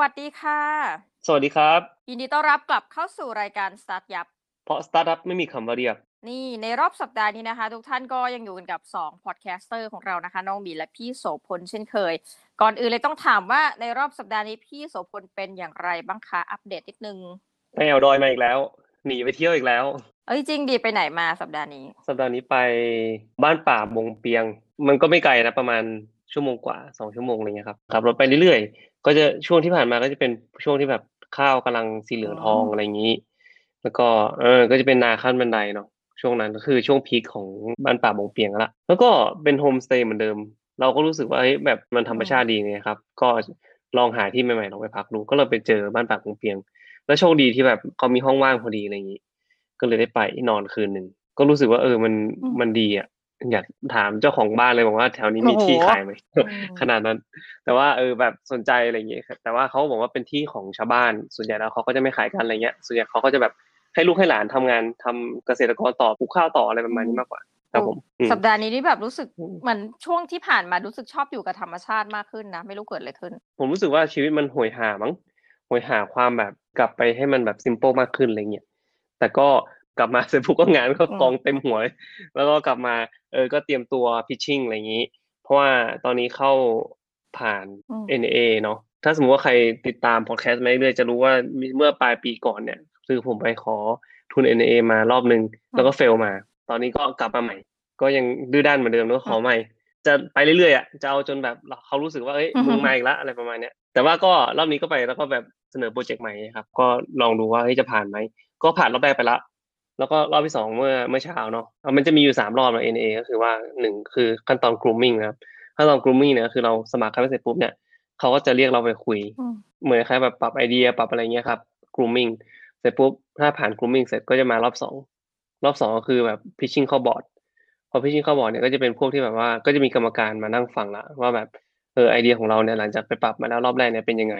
วัสดีค่ะ สวัสดีครับ ยินดีต้อนรับกลับเข้าสู่รายการ Start ยับ เพราะสตาร์ทอัพไม่มีคำว่าเรียกนี่ในรอบสัปดาห์นี้นะคะ ทุกท่านก็ยังอยู่กันกับ2 podcaster ของเรานะคะ น้องบีและพี่โสพลเช่นเคย ก่อนอื่นเลยต้องถามว่าในรอบสัปดาห์นี้พี่โสพลเป็นอย่างไรบ้างคะ อัปเดตนิดนึงไปแอ่วดอยมาอีกแล้ว หนีไปเที่ยวอีกแล้ว เอ้ยจริงดิไปไหนมาสัปดาห์นี้ สัปดาห์นี้ไปบ้านป่าบงเปียง มันก็ไม่ไกลนะประมาณ ชั่วโมงกว่าสองชั่วโมงอะไรเงี้ยครับขับรถไปเรื่อยๆ ก็จะช่วงที่ผ่านมาก็จะเป็นช่วงที่แบบข้าวกำลังสีเหลืองทองอ๋อออะไรอย่างนี้ แล้วก็เออก็จะเป็นนาขั้นบันไดเนาะช่วงนั้นก็คือช่วงพีคของบ้านป่าบงเปียงละแล้วก็เป็นโฮมสเตย์เหมือนเดิม เราก็รู้สึกว่าเฮ้ยแบบมันธรรมชาติดีไงครับ ก็ลองหาที่ใหม่ๆลองไปพักดู ก็เลยไปเจอบ้านป่าบงเปียง แล้วโชคดีที่แบบเขามีห้องว่างพอดีอะไรอย่างนี้ ก็เลยได้ไปนอนคืนหนึ่งก็รู้สึกว่าเออมันอืมมันดีอะ อยากถามเจ้าของบ้านเลยบอกว่าแถวนี้มีโอ้โหที่ขายไหมอืมขนาดนั้น แต่ว่าเออแบบสนใจอะไรอย่างเงี้ยครับแต่ว่าเขาบอกว่าเป็นที่ของชาวบ้าน ส่วนใหญ่แล้วเขาก็จะไม่ขายกันอะไรเงี้ย ส่วนใหญ่เขาก็จะแบบให้ลูกให้หลานทำงานทำเกษตรกรต่อปลูกข้าวต่ออะไรประมาณนี้มากกว่าครับผมอืมสัปดาห์นี้นี่แบบรู้สึกอืมเหมือนช่วงที่ผ่านมารู้สึกชอบอยู่กับธรรมชาติมากขึ้นนะ ไม่รู้เกิดอะไรขึ้น ผมรู้สึกว่าชีวิตมันโหยหามั้งโหยหาความแบบกลับไปให้มันแบบซิมเ l ิลมากขึ้นอะไรเงี้ยแต่ก็ กลับมาเสร็จปุ๊บก็งานก็อืมกองเต็มหัวเลยแล้วก็กลับมาเออก็เตรียมตัวพิชชิ่งอะไรอย่างนี้ เพราะว่าตอนนี้เข้าผ่านอืม NA เนาะถ้าสมมติว่าใครติดตามพอดแคสต์มาเรื่อยๆจะรู้ว่ามีเมื่อปลายปีก่อนเนี่ย คือผมไปขอทุน NA มารอบนึง แล้วก็เฟลมา ตอนนี้ก็กลับมาใหม่ ก็ยังดื้อด้านเหมือนเดิมแล้วก็ขอใหม่ จะไปเรื่อยๆอะจะเอาจนแบบเขารู้สึกว่าเอ้ยอือฮึมึงมาอีกละอะไรประมาณเนี้ยแต่ว่าก็รอบนี้ก็ไปแล้วก็แบบเสนอโปรเจกต์ใหม่ครับ ก็ลองดูว่าเฮ้ยจะผ่านไหมก็ผ่านรอบแรกไปละ แล้วก็รอบที่สองเมื่อเมื่อเช้าเนาะอะมันจะมีอยู่สามรอบนะ NA ก็คือว่าหนึ่งคือขั้นตอน grooming นะครับขั้นตอน grooming เนี่ยคือเราสมัครเข้าไปเสร็จปุ๊บเนี่ยเขาก็จะเรียกเราไปคุยอืมเหมือนคล้ายแบบปรับไอเดียปรับอะไรเงี้ยครับ grooming เสร็จปุ๊บถ้าผ่าน grooming เสร็จก็จะมารอบสองรอบสองก็คือแบบ pitching เข้าบอร์ดพอ pitching เข้าบอร์ดเนี่ยก็จะเป็นพวกที่แบบว่าก็จะมีกรรมการมานั่งฟังละว่าแบบเออไอเดียของเราเนี่ยหลังจากไปปรับมาแล้วรอบแรกเนี่ยเป็นยังไง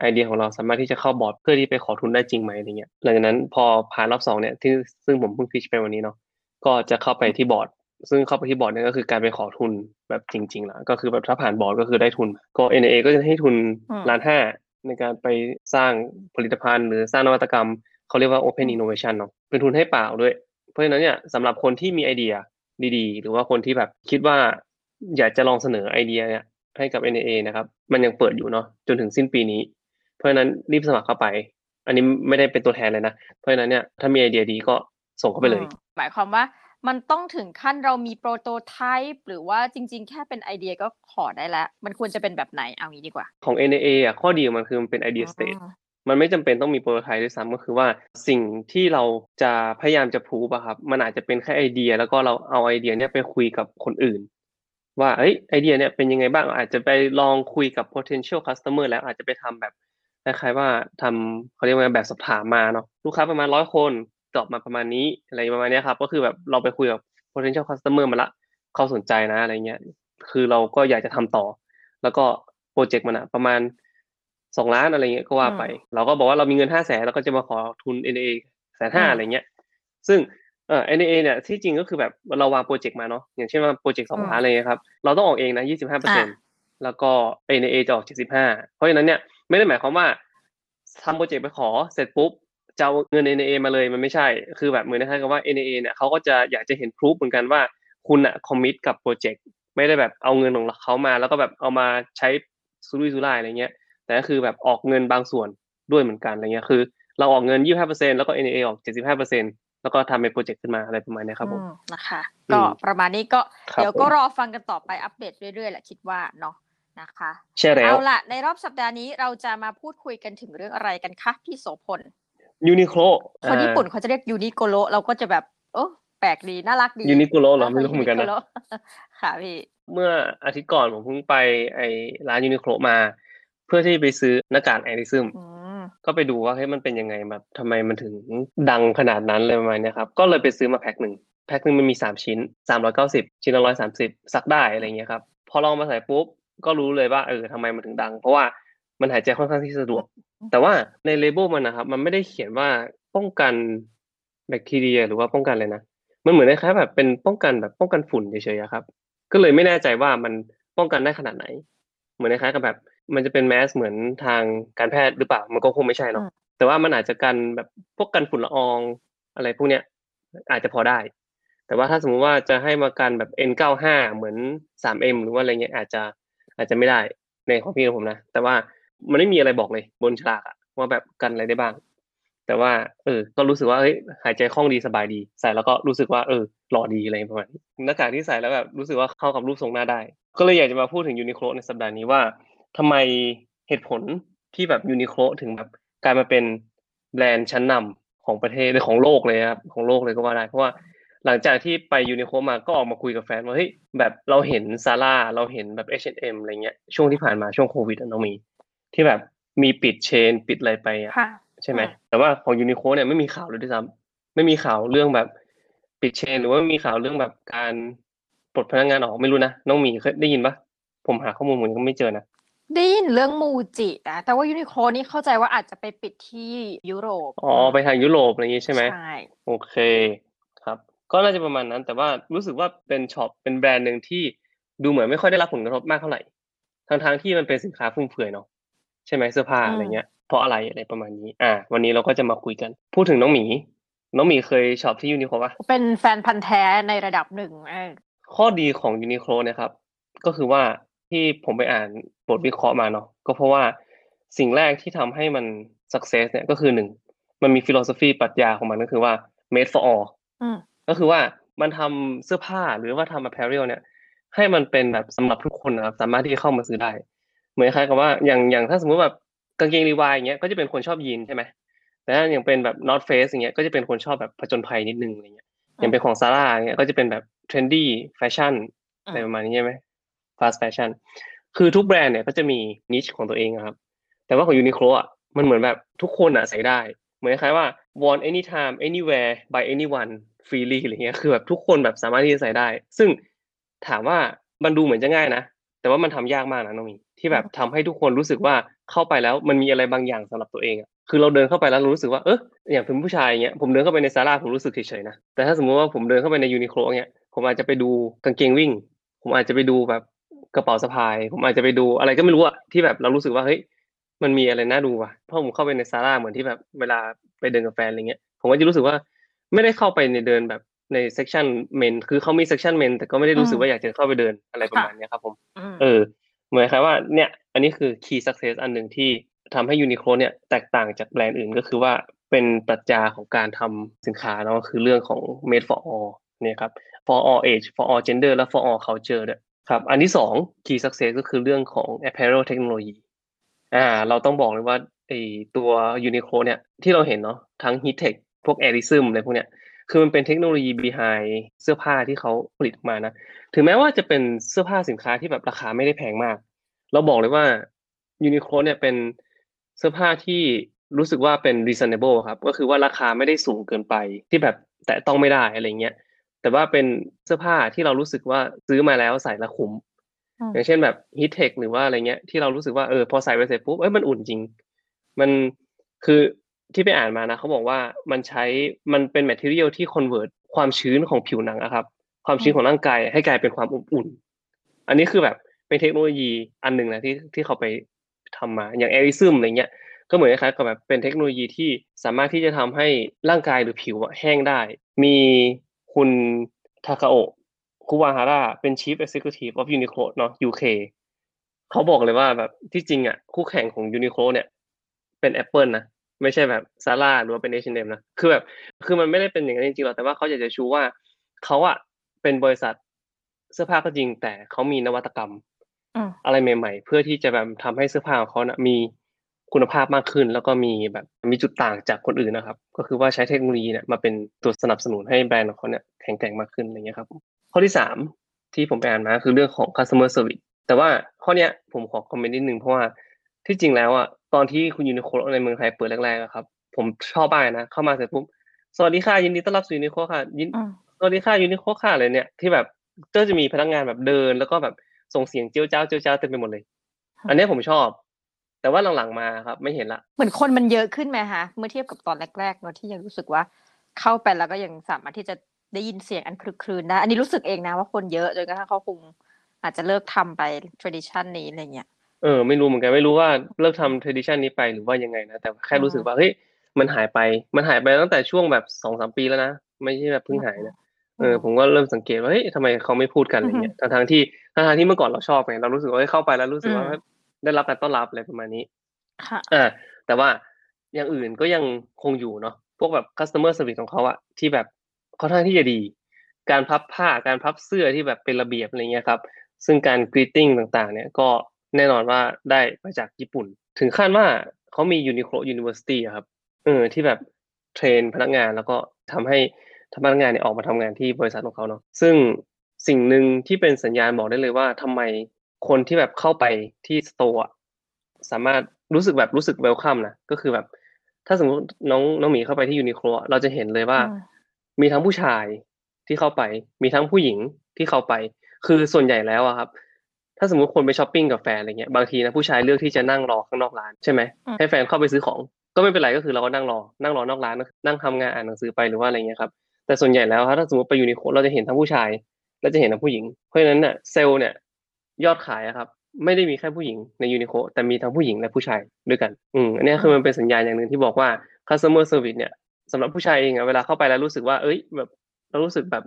ไอเดียของเราสามารถที่จะเข้าบอร์ดเพื่อที่ไปขอทุนได้จริงไหมอะไรเงี้ยหลังจากนั้นพอผ่านรอบสองเนี่ยที่ซึ่งผมเพิ่ง pitch ไปวันนี้เนาะก็จะเข้าไปที่บอร์ด ซึ่งเข้าไปที่บอร์ดเนี่ยก็คือการไปขอทุนแบบจริงๆละก็คือแบบถ้าผ่านบอร์ดก็คือได้ทุน ก็ NIA ก็จะให้ทุนอืมล้านห้าในการไปสร้างผลิตภัณฑ์หรือสร้างนวัตกรรมเขาเรียกว่า Open อืม Innovation เนาะเป็นทุนให้เปล่าด้วย เพราะฉะนั้นเนี่ยสำหรับคนที่มีไอเดียดีๆ หรือว่าคนที่แบบคิดว่าอยากจะลองเสนอไอเดียเนี่ยให้กับ NA นะครับ มันยังเปิดอยู่เนาะจนถึงสิ้นปีนี้ เพราะฉะนั้นรีบสมัครเข้าไป อันนี้ไม่ได้เป็นตัวแทนเลยนะ เพราะฉะนั้นเนี่ยถ้ามีไอเดียดีก็ส่งเข้าไปเลยอืมหมายความว่ามันต้องถึงขั้นเรามีโปรโตไทป์หรือว่าจริง ๆ แค่เป็นไอเดียก็ขอได้แล้ว มันควรจะเป็นแบบไหนเอางี้ดีกว่า ของ NAA อะข้อดีของมันคือมันเป็น idea state อืมมันไม่จำเป็นต้องมีโปรโตไทป์ด้วยซ้ำก็คือว่าสิ่งที่เราจะพยายามจะพูดอะครับ มันอาจจะเป็นแค่ไอเดีย แล้วก็เราเอาไอเดียเนี้ยไปคุยกับคนอื่น ว่าเอ้ยไอเดียเนี้ยเป็นยังไงบ้างอาจจะไปลองคุยกับ potential customer แล้วอาจจะไปทำแบบ คล้ายๆว่าทำเขาเรียกว่าแบบสอบถามมาเนาะลูกค้าประมาณร้อยคนตอบมาประมาณนี้อะไรประมาณเนี้ยครับ ก็คือแบบเราไปคุยกับ potential customer มาละเขาสนใจนะอะไรเงี้ย คือเราก็อยากจะทำต่อ แล้วก็โปรเจกต์มันอะประมาณสองล้านอะไรเงี้ยก็ว่าไป เราก็บอกว่าเรามีเงินห้าแสนเราก็จะมาขอทุน NA แสนห้าอืมอะไรเงี้ย ซึ่งเอ่อ NA เนี่ยที่จริงก็คือแบบเราวางโปรเจกต์มาเนาะอย่างเช่นว่าโปรเจกต์สองอืมล้านอะไรเงี้ยครับเราต้องออกเองนะยี่สิบห้าเปอร์เซ็นแล้วก็ NA จะออกเจ็ดสิบห้าเพราะฉะนั้นเนี่ย ไม่ได้หมายความว่าทำโปรเจกต์ไปขอเสร็จปุ๊บจะเอาเงิน NA มาเลยมันไม่ใช่ คือแบบเหมือนคล้ายๆกับว่า NA เนี่ยเขาก็จะอยากจะเห็น proof เหมือนกันว่าคุณอะ commit กับโปรเจกต์ไม่ได้แบบเอาเงินของเขามา แล้วก็แบบเอามาใช้ซุรุ่ยซุร่ายอะไรเงี้ย แต่ก็คือแบบออกเงินบางส่วนด้วยเหมือนกันอะไรเงี้ยคือ เราออกเงิน 25%แล้วก็ NIA ออก 75%แล้วก็ทำเป็นโปรเจกต์ขึ้นมาอะไรประมาณเนี้ยครับผมอืมนะคะอืมก็ประมาณนี้ก็ครับเดี๋ยวก็ผมรอฟังกันต่อไปอัปเดตเรื่อยๆแหละคิดว่าเนาะ นะคะใช่แล้วเอาล่ะในรอบสัปดาห์นี้เราจะมาพูดคุยกันถึงเรื่องอะไรกันคะพี่โสพลUniqlo คนญี่ปุ่นเขาจะเรียกยูนิโกโรเราก็จะแบบโอ้แปลกดีน่ารักดียูนิโกลเหรอไม่รู้เหมือนกันนะ Uniqlo ค่ะพี่เมื่ออาทิตย์ก่อนผมเพิ่งไปไอร้าน Uniqlo มา เพื่อที่ไปซื้อหน้ากาก AIRism อืมก็ไปดูว่าเฮ้ยมันเป็นยังไงแบบทำไมมันถึงดังขนาดนั้นเลยประมาณเนี้ยครับ ก็เลยไปซื้อมาแพ็คหนึ่งแพ็คหนึ่งมันมีสามชิ้นสามร้อยเก้าสิบชิ้นละร้อยสามสิบซักได้อะไรเงี้ยครับ พอลองมาใส่ปุ๊บ ก็รู้เลยว่าเออทำไมมันถึงดัง เพราะว่ามันหายใจค่อนข้างที่สะดวก แต่ว่าในเลเบลมันนะครับ มันไม่ได้เขียนว่าป้องกันแบคทีเรียหรือว่าป้องกันอะไรนะมันเหมือนคล้ายๆแบบเป็นป้องกันแบบป้องกันฝุ่นเฉยๆอะครับ ก็เลยไม่แน่ใจว่ามันป้องกันได้ขนาดไหน เหมือนคล้ายๆกับแบบ มันจะเป็นแมสเหมือนทางการแพทย์หรือเปล่ามันก็คงไม่ใช่เนาะอืมแต่ว่ามันอาจจะกันแบบพวกกันฝุ่นละอองอะไรพวกเนี้ยอาจจะพอได้ แต่ว่าถ้าสมมุติว่าจะให้มากันแบบ N95 เหมือน 3M หรือว่าอะไรเงี้ยอาจจะ อาจจะไม่ได้ในความคิดของผมนะ แต่ว่ามันไม่มีอะไรบอกเลยบนฉลากอะว่าแบบกันอะไรได้บ้าง แต่ว่า เออ ก็รู้สึกว่าเฮ้ยหายใจคล่องดีสบายดี ใส่แล้วก็รู้สึกว่าเออหล่อดีอะไรประมาณนี้หน้ากากที่ใส่แล้วแบบรู้สึกว่าเข้ากับรูปทรงหน้าได้ ก็เลยอยากจะมาพูดถึงยูนิโคลในสัปดาห์นี้ว่าทำไมเหตุผลที่แบบยูนิโคลถึงแบบกลายมาเป็นแบรนด์ชั้นนำของประเทศหรือของโลกเลยครับของโลกเลยก็ว่าได้เพราะว่า หลังจากที่ไป Uniqlo มาก็ออกมาคุยกับแฟนว่าเฮ้ยแบบเราเห็น Zara เราเห็นแบบ H&M อะไรเงี้ยช่วงที่ผ่านมาช่วงโควิดอะน้องหมี ที่แบบมีปิด chain ปิดอะไรไปอะค่ะใช่ไหมอืมแต่ว่าของ Uniqlo เนี่ยไม่มีข่าวเลยด้วยซ้ำไม่มีข่าวเรื่องแบบปิด chain หรือว่ามีข่าวเรื่องแบบการปลดพนักงานออกไม่รู้นะน้องหมีเคยได้ยินปะผมหาข้อมูลผมยังไม่เจอนะได้ยินเรื่อง Muji นะแต่ว่า Uniqlo นี่เข้าใจว่าอาจจะไปปิดที่ยุโรปอ๋อไปทางยุโรปอะไรอย่างงี้ใช่ไหมใช่โอเคครับ ก็น่าจะประมาณนั้น แต่ว่ารู้สึกว่าเป็นช็อปเป็นแบรนด์หนึ่งที่ดูเหมือนไม่ค่อยได้รับผลกระทบมากเท่าไหร่ทางทางๆที่มันเป็นสินค้าฟุ่มเฟือยเนาะใช่ไหมเสื้อผ้าอะไรเงี้ยเพราะอะไรอะไรประมาณนี้ อ่า วันนี้เราก็จะมาคุยกัน พูดถึงน้องหมี น้องหมีเคยช็อปที่ Uniqlo ปะเป็นแฟนพันธุ์แท้ในระดับหนึ่งเออข้อดีของ Uniqlo นะครับ ก็คือว่าที่ผมไปอ่านบทวิเคราะห์มาเนาะก็เพราะว่าสิ่งแรกที่ทำให้มัน success เนี่ยก็คือหนึ่งมันมี philosophy ปรัชญาของมันก็คือว่า made for all อืม ก็คือว่ามันทำเสื้อผ้าหรือว่าทำ apparel เนี่ย ให้มันเป็นแบบสำหรับทุกคนนะครับสามารถที่จะเข้ามาซื้อได้ เหมือนคล้ายกับว่าอย่างอย่างถ้าสมมติแบบกางเกงรีวายอย่างเงี้ยก็จะเป็นคนชอบยีนใช่ไหมแต่ถ้าอย่างเป็นแบบ North Face อย่างเงี้ยก็จะเป็นคนชอบแบบผจญภัยนิดนึงอะไรเงี้ยอย่างเป็นของซาร่าอย่างเงี้ยก็จะเป็นแบบ trendy fashion อืมอะไรประมาณนี้ใช่ไหม fast fashion คือทุกแบรนด์เนี่ยก็จะมี niche ของตัวเองอะครับ แต่ว่าของ Uniqlo อะมันเหมือนแบบทุกคนอะใส่ได้ เหมือนคล้ายๆว่า worn anytime anywhere by anyone freely อะไรเงี้ยคือแบบทุกคนแบบสามารถที่จะใส่ได้ ซึ่งถามว่ามันดูเหมือนจะง่ายนะ แต่ว่ามันทำยากมากนะน้องมีที่แบบทำให้ทุกคนรู้สึกว่าเข้าไปแล้วมันมีอะไรบางอย่างสำหรับตัวเองอะคือเราเดินเข้าไปแล้วเรารู้สึกว่าเอออย่างเป็นผู้ชายอย่างเงี้ยผมเดินเข้าไปใน Zara ผมรู้สึกเฉยๆนะแต่ถ้าสมมติว่าผมเดินเข้าไปใน Uniqlo เงี้ยผมอาจจะไปดูกางเกงวิ่ง ผมอาจจะไปดูแบบกระเป๋าสะพาย ผมอาจจะไปดูอะไรก็ไม่รู้อะที่แบบเรารู้สึกว่าเฮ้ยมันมีอะไรน่าดูว่ะเพราะผมเข้าไปใน Zara เหมือนที่แบบเวลาไปเดินกับแฟนอะไรเงี้ยผมก็จะรู้สึกว่า ไม่ได้เข้าไปในเดินแบบใน section men คือเขามี section men แต่ก็ไม่ได้รู้สึกว่าอยากจะเข้าไปเดินอะไรประมาณเนี้ยครับผมอืมเออเหมือนคล้ายว่าเนี่ย อันนี้คือ key success อันหนึ่งที่ทำให้ยูนิโคลเนี่ยแตกต่างจากแบรนด์อื่นก็คือว่าเป็นปรัชญาของการทำสินค้าเนาะคือเรื่องของ made for all เนี่ยครับ for all age for all gender และ for all culture ด้วยครับ อันที่สอง key success ก็คือเรื่องของ apparel technology อ่า เราต้องบอกเลยว่าไอตัว Uniqlo เนี่ยที่เราเห็นเนาะทั้ง heat tech พวก airism อะไรพวกเนี้ยคือมันเป็นเทคโนโลยี behind เสื้อผ้าที่เขาผลิตออกมานะ ถึงแม้ว่าจะเป็นเสื้อผ้าสินค้าที่แบบราคาไม่ได้แพงมาก เราบอกเลยว่ายูนิโคลเนี่ยเป็นเสื้อผ้าที่รู้สึกว่าเป็น reasonable ครับ ก็คือว่าราคาไม่ได้สูงเกินไปที่แบบแตะต้องไม่ได้อะไรเงี้ย แต่ว่าเป็นเสื้อผ้าที่เรารู้สึกว่าซื้อมาแล้วใส่แล้วคุ้มอืมอย่างเช่นแบบ heat tech หรือว่าอะไรเงี้ยที่เรารู้สึกว่าเออพอใส่ไปเสร็จปุ๊บเอ้ยมันอุ่นจริง มันคือ ที่ไปอ่านมานะเขาบอกว่ามันใช้มันเป็น material ที่ convert ความชื้นของผิวหนังอะครับ ความชื้นของร่างกายให้กลายเป็นความอบอุ่น อันนี้คือแบบเป็นเทคโนโลยีอันหนึ่งนะที่ที่เขาไปทำมาอย่างแอริซึมอะไรเงี้ยก็เหมือนคล้ายๆกับแบบเป็นเทคโนโลยีที่สามารถที่จะทำให้ร่างกายหรือผิวแห้งได้ มีคุณทาคาโอะคุวาฮาระเป็น Chief Executive of Uniqlo เนาะ UK เขาบอกเลยว่าแบบที่จริงอะคู่แข่งของ Uniqlo เนี่ยเป็น Apple นะ ไม่ใช่แบบซาร่าหรือว่าเป็น H&M นะคือแบบคือมันไม่ได้เป็นอย่างนั้นจริงๆหรอกแต่ว่าเขาอยากจะชูว่าเขาอะเป็นบริษัทเสื้อผ้าก็จริง แต่เขามีนวัตกรรมอืมอะไรใหม่ ๆ เพื่อที่จะแบบทำให้เสื้อผ้าของเขานะมีคุณภาพมากขึ้น แล้วก็มีแบบมีจุดต่างจากคนอื่นนะครับ ก็คือว่าใช้เทคโนโลยีเนี่ยมาเป็นตัวสนับสนุนให้แบรนด์ของเขาเนี่ยแข็งแกร่งมากขึ้นอะไรเงี้ยครับ ข้อที่สามที่ผมไปอ่านมาคือเรื่องของ customer service แต่ว่าข้อเนี้ยผมขอคอมเมนต์นิดนึงเพราะว่าที่จริงแล้วอะ ตอนที่คุณยูนิโคลในเมืองไทยเปิดแรกๆอะครับ ผมชอบมากนะเข้ามาเสร็จปุ๊บสวัสดีค่ะยินดีต้อนรับสู่ยูนิโคค่ะยินอืมสวัสดีค่ะยูนิโคค่ะเลยเนี่ยที่แบบก็จะมีพนักงานแบบเดิน แล้วก็แบบส่งเสียงเจียวจ้าวเจียวจ้าวเต็มไปหมดเลย อันเนี้ยผมชอบ แต่ว่าหลังๆมาครับ ไม่เห็นละ เหมือนคนมันเยอะขึ้นไหมคะเมื่อเทียบกับตอนแรกๆเนอะที่ยังรู้สึกว่า เข้าไปแล้วก็ยังสามารถที่จะได้ยินเสียงอันคลึกคลืนได้ อันนี้รู้สึกเองนะว่าคนเยอะจนกระทั่งเขาคงอาจจะเลิกทำไป tradition นี้อะไรเงี้ย เออไม่รู้เหมือนกันไม่รู้ว่าเลิกทำ tradition นี้ไปหรือว่ายังไงนะแต่แค่รู้สึกว่าเฮ้ยมันหายไปมันหายไปตั้งแต่ช่วงแบบสองสามปีแล้วนะไม่ใช่แบบเพิ่งหายนะเออผมก็เริ่มสังเกตว่าเฮ้ยทำไมเขาไม่พูดกันอะไรเงี้ยทั้งทางๆที่ทั้งทางๆที่เมื่อก่อนเราชอบไงเรารู้สึกว่าเฮ้ยเข้าไปแล้วรู้สึกว่าอืมได้รับการต้อนรับอะไรประมาณนี้ค่ะอ่าแต่ว่าอย่างอื่นก็ยังคงอยู่เนาะพวกแบบ customer service ของเขาอะที่แบบค่อนข้างที่จะดี การพับผ้าการพับเสื้อที่แบบเป็นระเบียบอะไรเงี้ยครับซึ่งการ greeting ต่างๆ เนี่ยก็ แน่นอนว่าได้มาจากญี่ปุ่น ถึงขั้นว่าเขามี Uniqlo University อะครับเออที่แบบเทรนพนักงานแล้วก็ทำให้พนักงานเนี่ยออกมาทำงานที่บริษัทของเขาเนาะซึ่งสิ่งหนึ่งที่เป็นสัญญาณบอกได้เลยว่าทำไมคนที่แบบเข้าไปที่สโตร์อะสามารถรู้สึกแบบรู้สึกเวลคัมนะก็คือแบบ ถ้าสมมติน้องน้องหมีเข้าไปที่ Uniqlo เราจะเห็นเลยว่า มีทั้งผู้ชายที่เข้าไป มีทั้งผู้หญิงที่เข้าไป คือส่วนใหญ่แล้วอะครับถ้าสมมติคนไปช้อปปิ้งกับแฟนอะไรเงี้ยบางทีนะผู้ชายเลือกที่จะนั่งรอข้างนอกร้านใช่ไหมอืมให้แฟนเข้าไปซื้อของก็ไม่เป็นไรก็คือเราก็นั่งรอ นั่งรอนอกร้านนั่งทำงานอ่านหนังสือไปหรือว่าอะไรเงี้ยครับแต่ส่วนใหญ่แล้วครับถ้าสมมติไป Uniqlo เราจะเห็นทั้งผู้ชาย และจะเห็นทั้งผู้หญิง เพราะฉะนั้นเนี่ยเซลล์เนี่ยยอดขายอะครับ ไม่ได้มีแค่ผู้หญิงใน Uniqlo แต่มีทั้งผู้หญิงและผู้ชายด้วยกันอืมอันเนี้ยคือมันเป็นสัญญาณอย่างหนึ่งที่บอกว่า customer service เนี่ยสำหรับผู้ชายเองอะเวลาเข้าไปแล้วรู้สึกว่าเอ้ยแบบเรารู้สึกแบบ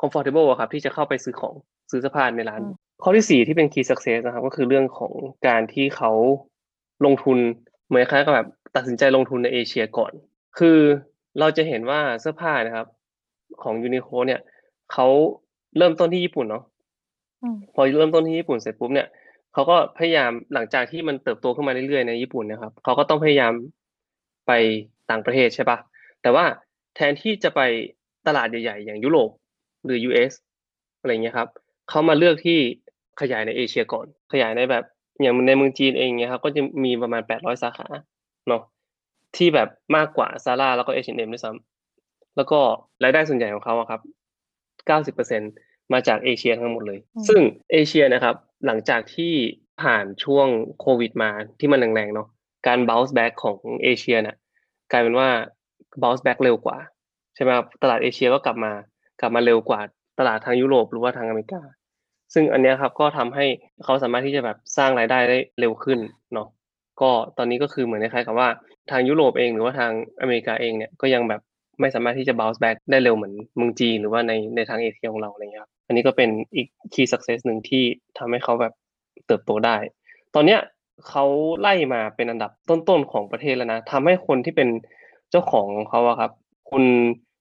comfortable อะครับที่จะเข้าไปซื้อของซื้อเสื้อผ้าในร้านอืม ข้อที่สี่ที่เป็น key success นะครับ ก็คือเรื่องของการที่เขาลงทุนเหมือนคล้ายกับแบบตัดสินใจลงทุนในเอเชียก่อน คือเราจะเห็นว่าเสื้อผ้านะครับของยูนิโคเนี่ยเขาเริ่มต้นที่ญี่ปุ่นเนาะอืมพอเริ่มต้นที่ญี่ปุ่นเสร็จปุ๊บเนี่ยเขาก็พยายามหลังจากที่มันเติบโตขึ้นมาเรื่อยๆในญี่ปุ่นนะครับเขาก็ต้องพยายามไปต่างประเทศใช่ปะแต่ว่าแทนที่จะไปตลาดใหญ่ๆ อย่างยุโรปหรือ US อะไรเงี้ยครับเขามาเลือกที่ ขยายในเอเชียก่อน ขยายในแบบอย่างในเมืองจีนเองเนี่ยครับก็จะมีประมาณ800สาขาเนาะที่แบบมากกว่าซาร่าแล้วก็ H&M ด้วยซ้ำแล้วก็รายได้ส่วนใหญ่ของเขาอะครับ90%มาจากเอเชียทั้งหมดเลยอืมซึ่งเอเชียนะครับ หลังจากที่ผ่านช่วงโควิดมาที่มันแรงๆเนาะการ bounce back ของเอเชียเนี่ยกลายเป็นว่า bounce back เร็วกว่า ใช่ไหมครับตลาดเอเชียก็กลับมากลับมาเร็วกว่าตลาดทางยุโรปหรือว่าทางอเมริกา ซึ่งอันเนี้ยครับก็ทำให้เขาสามารถที่จะแบบสร้างรายได้ได้เร็วขึ้นเนาะก็ตอนนี้ก็คือเหมือนคล้ายๆกับว่าทางยุโรปเองหรือว่าทางอเมริกาเองเนี่ยก็ยังแบบไม่สามารถที่จะ bounce back ได้เร็วเหมือนเมืองจีนหรือว่าในในทางเอเชียของเราอะไรเงี้ยครับอันนี้ก็เป็นอีก key success หนึ่งที่ทำให้เขาแบบเติบโตได้ ตอนเนี้ยเขาไล่มาเป็นอันดับต้นๆของประเทศแล้วนะทำให้คนที่เป็นเจ้าของของเขาอะครับ คุณ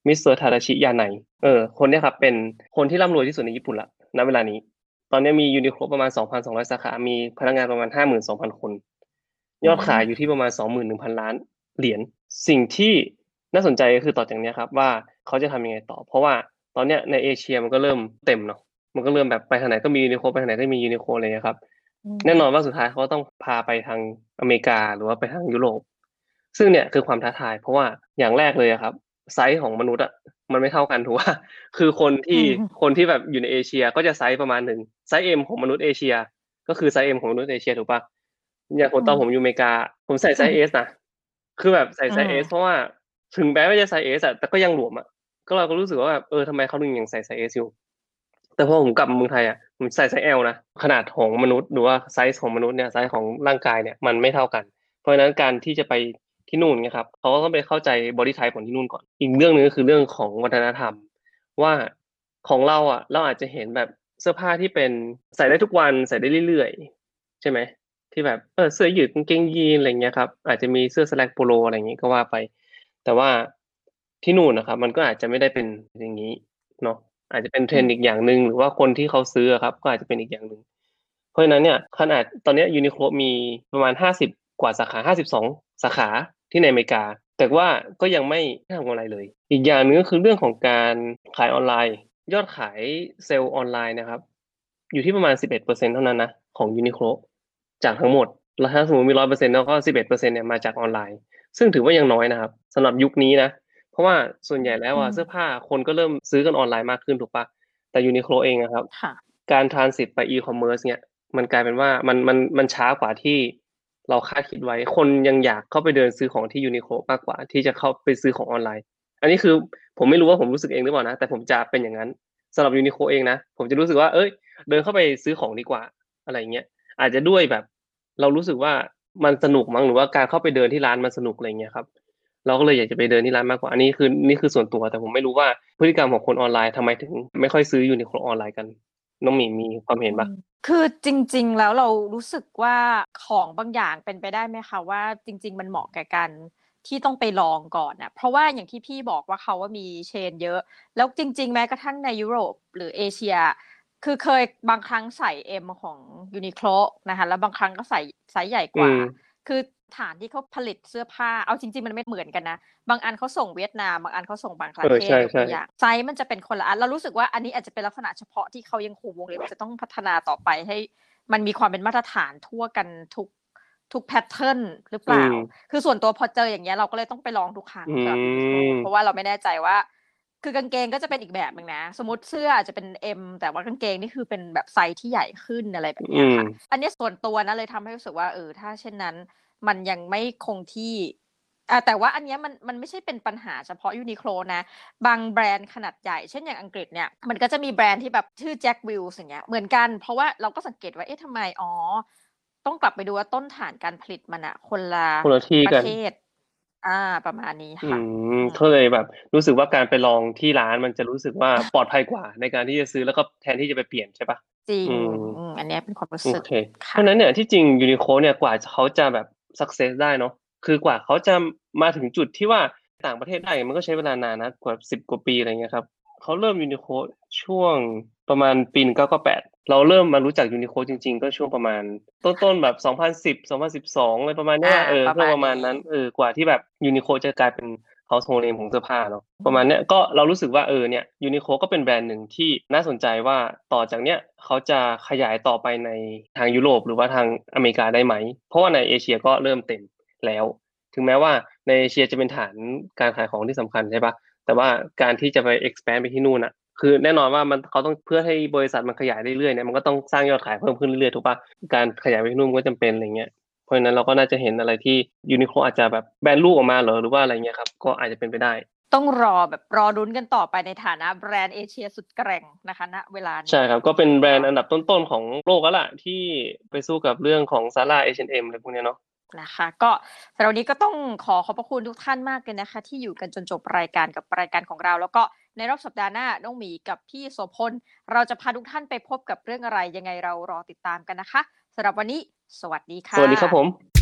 มิสเตอร์ทาดาชิยาไนเออคนเนี้ยครับเป็นคนที่ร่ำรวยที่สุดในญี่ปุ่นละณเวลานี้ ตอนนี้มี Uniqlo ประมาณ 2,200 สาขา มีพนักงานประมาณ 52,000 คน ยอดขายอยู่ที่ประมาณ 21,000 ล้านเหรียญ สิ่งที่น่าสนใจก็คือต่อจากเนี้ยครับว่าเขาจะทำยังไงต่อ เพราะว่าตอนเนี้ยในเอเชียมันก็เริ่มเต็มเนาะ มันก็เริ่มแบบไปทางไหนก็มี Uniqlo ไปทางไหนก็มี Uniqlo อะไรเงี้ยครับอืมแน่นอนว่าสุดท้ายเขาก็ต้องพาไปทางอเมริกาหรือว่าไปทางยุโรป ซึ่งเนี่ยคือความท้าทาย เพราะว่าอย่างแรกเลยอะครับ ไซส์ของมนุษย์อะมันไม่เท่ากันถูกป่ะคือคนที่อืมคนที่แบบอยู่ในเอเชียก็จะไซส์ประมาณหนึ่งไซส์ M ของมนุษย์เอเชีย ก็คือไซส์ M ของมนุษย์เอเชียถูกปะอย่างคนตอนผมอยู่อเมริกา ผมใส่ไซส์ S นะคือแบบใส่ไซส์ S เพราะว่าถึงแม้ว่าจะไซส์ S อะแต่ก็ยังหลวมอะก็เราก็รู้สึกว่าแบบเออทำไมเขาถึงยังใส่ไซส์ S อยู่แต่พอผมกลับมาเมืองไทยอะผมใส่ไซส์ L นะขนาดของมนุษย์หรือว่าไซส์ของมนุษย์เนี่ยไซส์ของร่างกายเนี่ยมันไม่เท่ากัน เพราะฉะนั้นการที่จะไป ที่นู่นเนี่ยครับเขาก็ต้องไปเข้าใจ body type ของที่นู่นก่อน อีกเรื่องหนึ่งก็คือเรื่องของวัฒนธรรม ว่าของเราอะ เราอาจจะเห็นแบบเสื้อผ้าที่เป็นใส่ได้ทุกวันใส่ได้เรื่อยๆ ใช่ไหมที่แบบเออเสื้อยืดกางเกงยีนอะไรเงี้ยครับอาจจะมีเสื้อสแลกโปโลอะไรอย่างงี้ก็ว่าไป แต่ว่าที่นู่นนะครับ มันก็อาจจะไม่ได้เป็นอย่างนี้เนาะอาจจะเป็นเทรนด์อีกอย่างหนึ่งหรือว่าคนที่เขาซื้ออะครับ ก็อาจจะเป็นอีกอย่างหนึ่งเพราะฉะนั้นเนี่ยขนาดตอนเนี้ย Uniqlo มีประมาณห้าสิบกว่าสาขาห้าสิบสองสาขา ที่ในอเมริกา แต่ว่าก็ยังไม่ทำกำไรเลย อีกอย่างหนึ่งก็คือเรื่องของการขายออนไลน์ ยอดขายเซลล์ออนไลน์นะครับ อยู่ที่ประมาณสิบเอ็ดเปอร์เซ็นต์เท่านั้นนะของ Uniqlo จากทั้งหมดแล้วถ้าสมมติมีร้อยเปอร์เซ็นต์แล้วก็สิบเอ็ดเปอร์เซ็นต์เนี่ยมาจากออนไลน์ ซึ่งถือว่ายังน้อยนะครับสำหรับยุคนี้นะ เพราะว่าส่วนใหญ่แล้วอะอืมเสื้อผ้าคนก็เริ่มซื้อกันออนไลน์มากขึ้นถูกปะแต่ Uniqlo เองนะครับค่ะการ transit ไปอีคอมเมิร์ซเนี่ยมันกลายเป็นว่ามันมันมันช้ากว่าที่ เราคาดคิดไว้ คนยังอยากเข้าไปเดินซื้อของที่ Uniqlo มากกว่า ที่จะเข้าไปซื้อของออนไลน์ อันนี้คือผมไม่รู้ว่าผมรู้สึกเองหรือเปล่านะ แต่ผมจะเป็นอย่างนั้นสำหรับ Uniqlo เองนะ ผมจะรู้สึกว่า เอ้ย เดินเข้าไปซื้อของดีกว่า อะไรเงี้ย อาจจะด้วยแบบ เรารู้สึกว่ามันสนุกมั้งหรือว่าการเข้าไปเดินที่ร้านมันสนุกอะไรเงี้ยครับ เราก็เลยอยากจะไปเดินที่ร้านมากกว่า อันนี้คือนี่คือส่วนตัว แต่ผมไม่รู้ว่าพฤติกรรมของคนออนไลน์ทำไมถึง ไม่ค่อยซื้อ Uniqlo ออนไลน์กัน น้องหมีมีความเห็นปะคือจริง ๆ แล้วเรารู้สึกว่าของบางอย่างเป็นไปได้ไหมคะว่าจริง ๆ มันเหมาะแก่การที่ต้องไปลองก่อนนะเพราะว่าอย่างที่พี่บอกว่าเขาว่ามี chain เยอะ แล้วจริง ๆ แม้กระทั่งในยุโรปหรือเอเชีย คือเคยบางครั้งใส่ M ของยูนิโคลนะคะแล้วบางครั้งก็ใส่ไซส์ใหญ่กว่าอืม คือฐานที่เขาผลิตเสื้อผ้า เอาจริง ๆ มันไม่เหมือนกันนะ บางอันเขาส่งเวียดนาม บางอันเขาส่งบางประเออ ใช่ ใช่ยกตัวอย่างไซส์มันจะเป็นคนละอัน เรารู้สึกว่าอันนี้อาจจะเป็นลักษณะเฉพาะที่เขายังคงวงเล็บจะต้องพัฒนาต่อไปให้ มันมีความเป็นมาตรฐานทั่วกันทุกทุก pattern หรือเปล่าอืมคือส่วนตัวพอเจออย่างเงี้ยเราก็เลยต้องไปลองทุกครั้งอืม สำหรับ เพราะว่าเราไม่แน่ใจว่า คือกางเกงก็จะเป็นอีกแบบหนึ่งนะ สมมติเสื้ออาจจะเป็น M แต่ว่ากางเกงนี่คือเป็นแบบไซส์ที่ใหญ่ขึ้นอะไรแบบเนี้ยค่ะอืมอันนี้ส่วนตัวนะเลยทำให้รู้สึกว่าเออถ้าเช่นนั้น มันยังไม่คงที่อ่าแต่ว่าอันเนี้ยมันมันไม่ใช่เป็นปัญหาเฉพาะยูนิโคลนะ บางแบรนด์ขนาดใหญ่เช่นอย่างอังกฤษเนี่ยมันก็จะมีแบรนด์ที่แบบชื่อแจ็ควิลส์อย่างเงี้ยเหมือนกันเพราะว่าเราก็สังเกตว่าเอ๊ะทำไมอ๋อต้องกลับไปดูว่าต้นฐานการผลิตมันอะคนละคนละที่ ประเทศกัน อ่า ประมาณนี้อืค่ะมก็เลยแบบ รู้สึกว่าการไปลองที่ร้านมันจะรู้สึกว่าปลอดภัยกว่า ในการที่จะซื้อแล้วก็แทนที่จะไปเปลี่ยนใช่ปะจริงอืมอืมอันเนี้ยเป็นความรู้สึก โอเคเพค่ะ เพราะฉะนั้นเนี่ยที่จริงยูนิโคเนี่ยกว่าเขาจะแบบ success ได้เนาะคือกว่าเขาจะมาถึงจุดที่ว่าต่างประเทศได้มันก็ใช้เวลานานนะกว่าสิบกว่าปีอะไรเงี้ยครับเขาเริ่มยูนิโคช่วงประมาณปีหนึ่งเก้าเก้าแปด เราเริ่มมารู้จักยูนิโคจริง ๆ ก็ช่วงประมาณ ต้นๆแบบสองพันสิบสองพันสิบสองอะไรประมาณเนี้ยอ่าเออประมาณเพื่อประมาณนี้นั้นเออกว่าที่แบบยูนิโคจะกลายเป็น household name ของเสื้อผ้าเนาะประมาณเนี้ยก็เรารู้สึกว่าเออเนี่ยยูนิโคก็เป็นแบรนด์หนึ่งที่น่าสนใจว่าต่อจากเนี้ยเขาจะขยายต่อไปในทางยุโรปหรือว่าทางอเมริกาได้ไหม เพราะว่าในเอเชียก็เริ่มเต็มแล้ว ถึงแม้ว่าในเอเชียจะเป็นฐานการขายของที่สำคัญใช่ปะแต่ว่าการที่จะไป expand ไปที่นู่นอะ คือแน่นอนว่ามันเขาต้องเพื่อให้บริษัทมันขยายเรื่อยๆเนี่ยมันก็ต้องสร้างยอดขายเพิ่มขึ้นเรื่อยๆถูกปะการขยายไปที่นู่นมันก็จำเป็นอะไรเงี้ยเพราะฉะนั้นเราก็น่าจะเห็นอะไรที่ยูนิโคอาจจะแบบแบรนด์ลูกออกมาเหรอหรือว่าอะไรเงี้ยครับก็อาจจะเป็นไปได้ ต้องรอแบบรอลุ้นกันต่อไปในฐานะแบรนด์เอเชียสุดแกร่งนะคะณเวลานี้ใช่ครับ ก็เป็นแบรนด์อันดับต้นๆของโลกแล้วล่ะที่ไปสู้กับเรื่องของซาร่า H&M อะไรพวกเนี้ยเนาะ นะคะก็สำหรับวันนี้ก็ต้องขอขอบพระคุณทุกท่านมากเลยนะคะ ที่อยู่กันจนจบรายการกับรายการของเรา แล้วก็ในรอบสัปดาห์หน้าน้องหมีกับพี่โสพล เราจะพาทุกท่านไปพบกับเรื่องอะไรยังไงเรารอติดตามกันนะคะสำหรับวันนี้ สวัสดีค่ะ สวัสดีครับผม